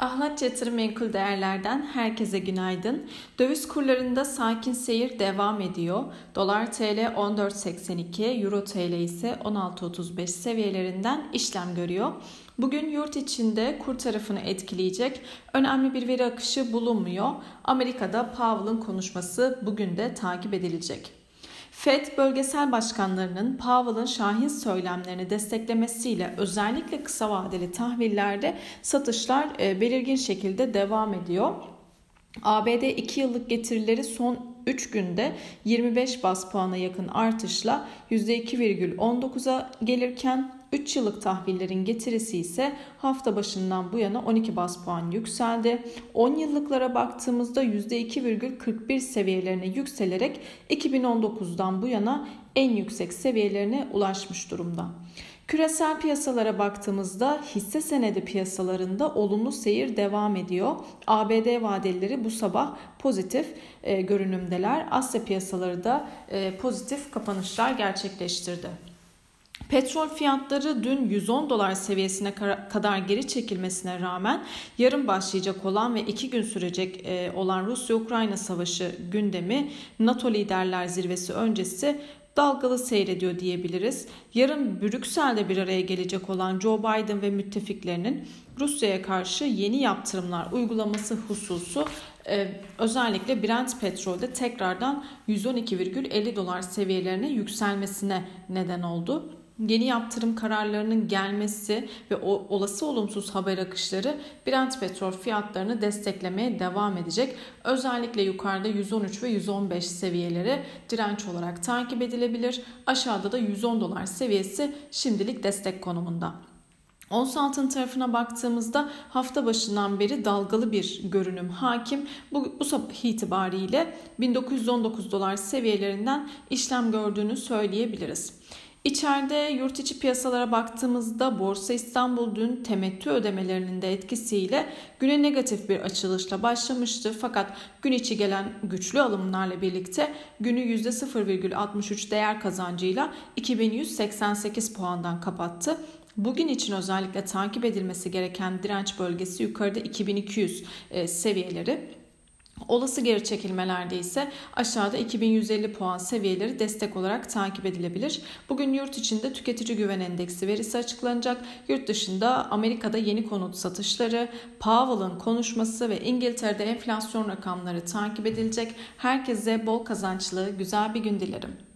Ahlat Yatırım Menkul Değerler'den herkese günaydın. Döviz kurlarında sakin seyir devam ediyor. Dolar TL 14.82, Euro TL ise 16.35 seviyelerinden işlem görüyor. Bugün yurt içinde kur tarafını etkileyecek önemli bir veri akışı bulunmuyor. Amerika'da Powell'ın konuşması bugün de takip edilecek. Fed bölgesel başkanlarının Powell'ın şahin söylemlerini desteklemesiyle özellikle kısa vadeli tahvillerde satışlar e, belirgin şekilde devam ediyor. ABD 2 yıllık getirileri son 3 günde 25 bas puana yakın artışla %2,19'a gelirken 3 yıllık tahvillerin getirisi ise hafta başından bu yana 12 bas puan yükseldi. 10 yıllıklara baktığımızda %2,41 seviyelerine yükselerek 2019'dan bu yana en yüksek seviyelerine ulaşmış durumda. Küresel piyasalara baktığımızda hisse senedi piyasalarında olumlu seyir devam ediyor. ABD vadeleri bu sabah pozitif e, görünümdeler. Asya piyasaları da e, pozitif kapanışlar gerçekleştirdi. Petrol fiyatları dün 110 dolar seviyesine kadar geri çekilmesine rağmen yarın başlayacak olan ve iki gün sürecek e, olan Rusya-Ukrayna savaşı gündemi NATO liderler zirvesi öncesi dalgalı seyrediyor diyebiliriz. Yarın Brüksel'de bir araya gelecek olan Joe Biden ve müttefiklerinin Rusya'ya karşı yeni yaptırımlar uygulaması hususu e, özellikle Brent petrolde tekrardan 112,50 dolar seviyelerine yükselmesine neden oldu yeni yaptırım kararlarının gelmesi ve o olası olumsuz haber akışları Brent petrol fiyatlarını desteklemeye devam edecek. Özellikle yukarıda 113 ve 115 seviyeleri direnç olarak takip edilebilir. Aşağıda da 110 dolar seviyesi şimdilik destek konumunda. Ons altın tarafına baktığımızda hafta başından beri dalgalı bir görünüm hakim. Bu, bu sabah itibariyle 1919 dolar seviyelerinden işlem gördüğünü söyleyebiliriz. İçeride yurt içi piyasalara baktığımızda Borsa İstanbul dün temettü ödemelerinin de etkisiyle güne negatif bir açılışla başlamıştı. Fakat gün içi gelen güçlü alımlarla birlikte günü %0,63 değer kazancıyla 2188 puandan kapattı. Bugün için özellikle takip edilmesi gereken direnç bölgesi yukarıda 2200 e, seviyeleri. Olası geri çekilmelerde ise aşağıda 2150 puan seviyeleri destek olarak takip edilebilir. Bugün yurt içinde tüketici güven endeksi verisi açıklanacak. Yurt dışında Amerika'da yeni konut satışları, Powell'ın konuşması ve İngiltere'de enflasyon rakamları takip edilecek. Herkese bol kazançlı, güzel bir gün dilerim.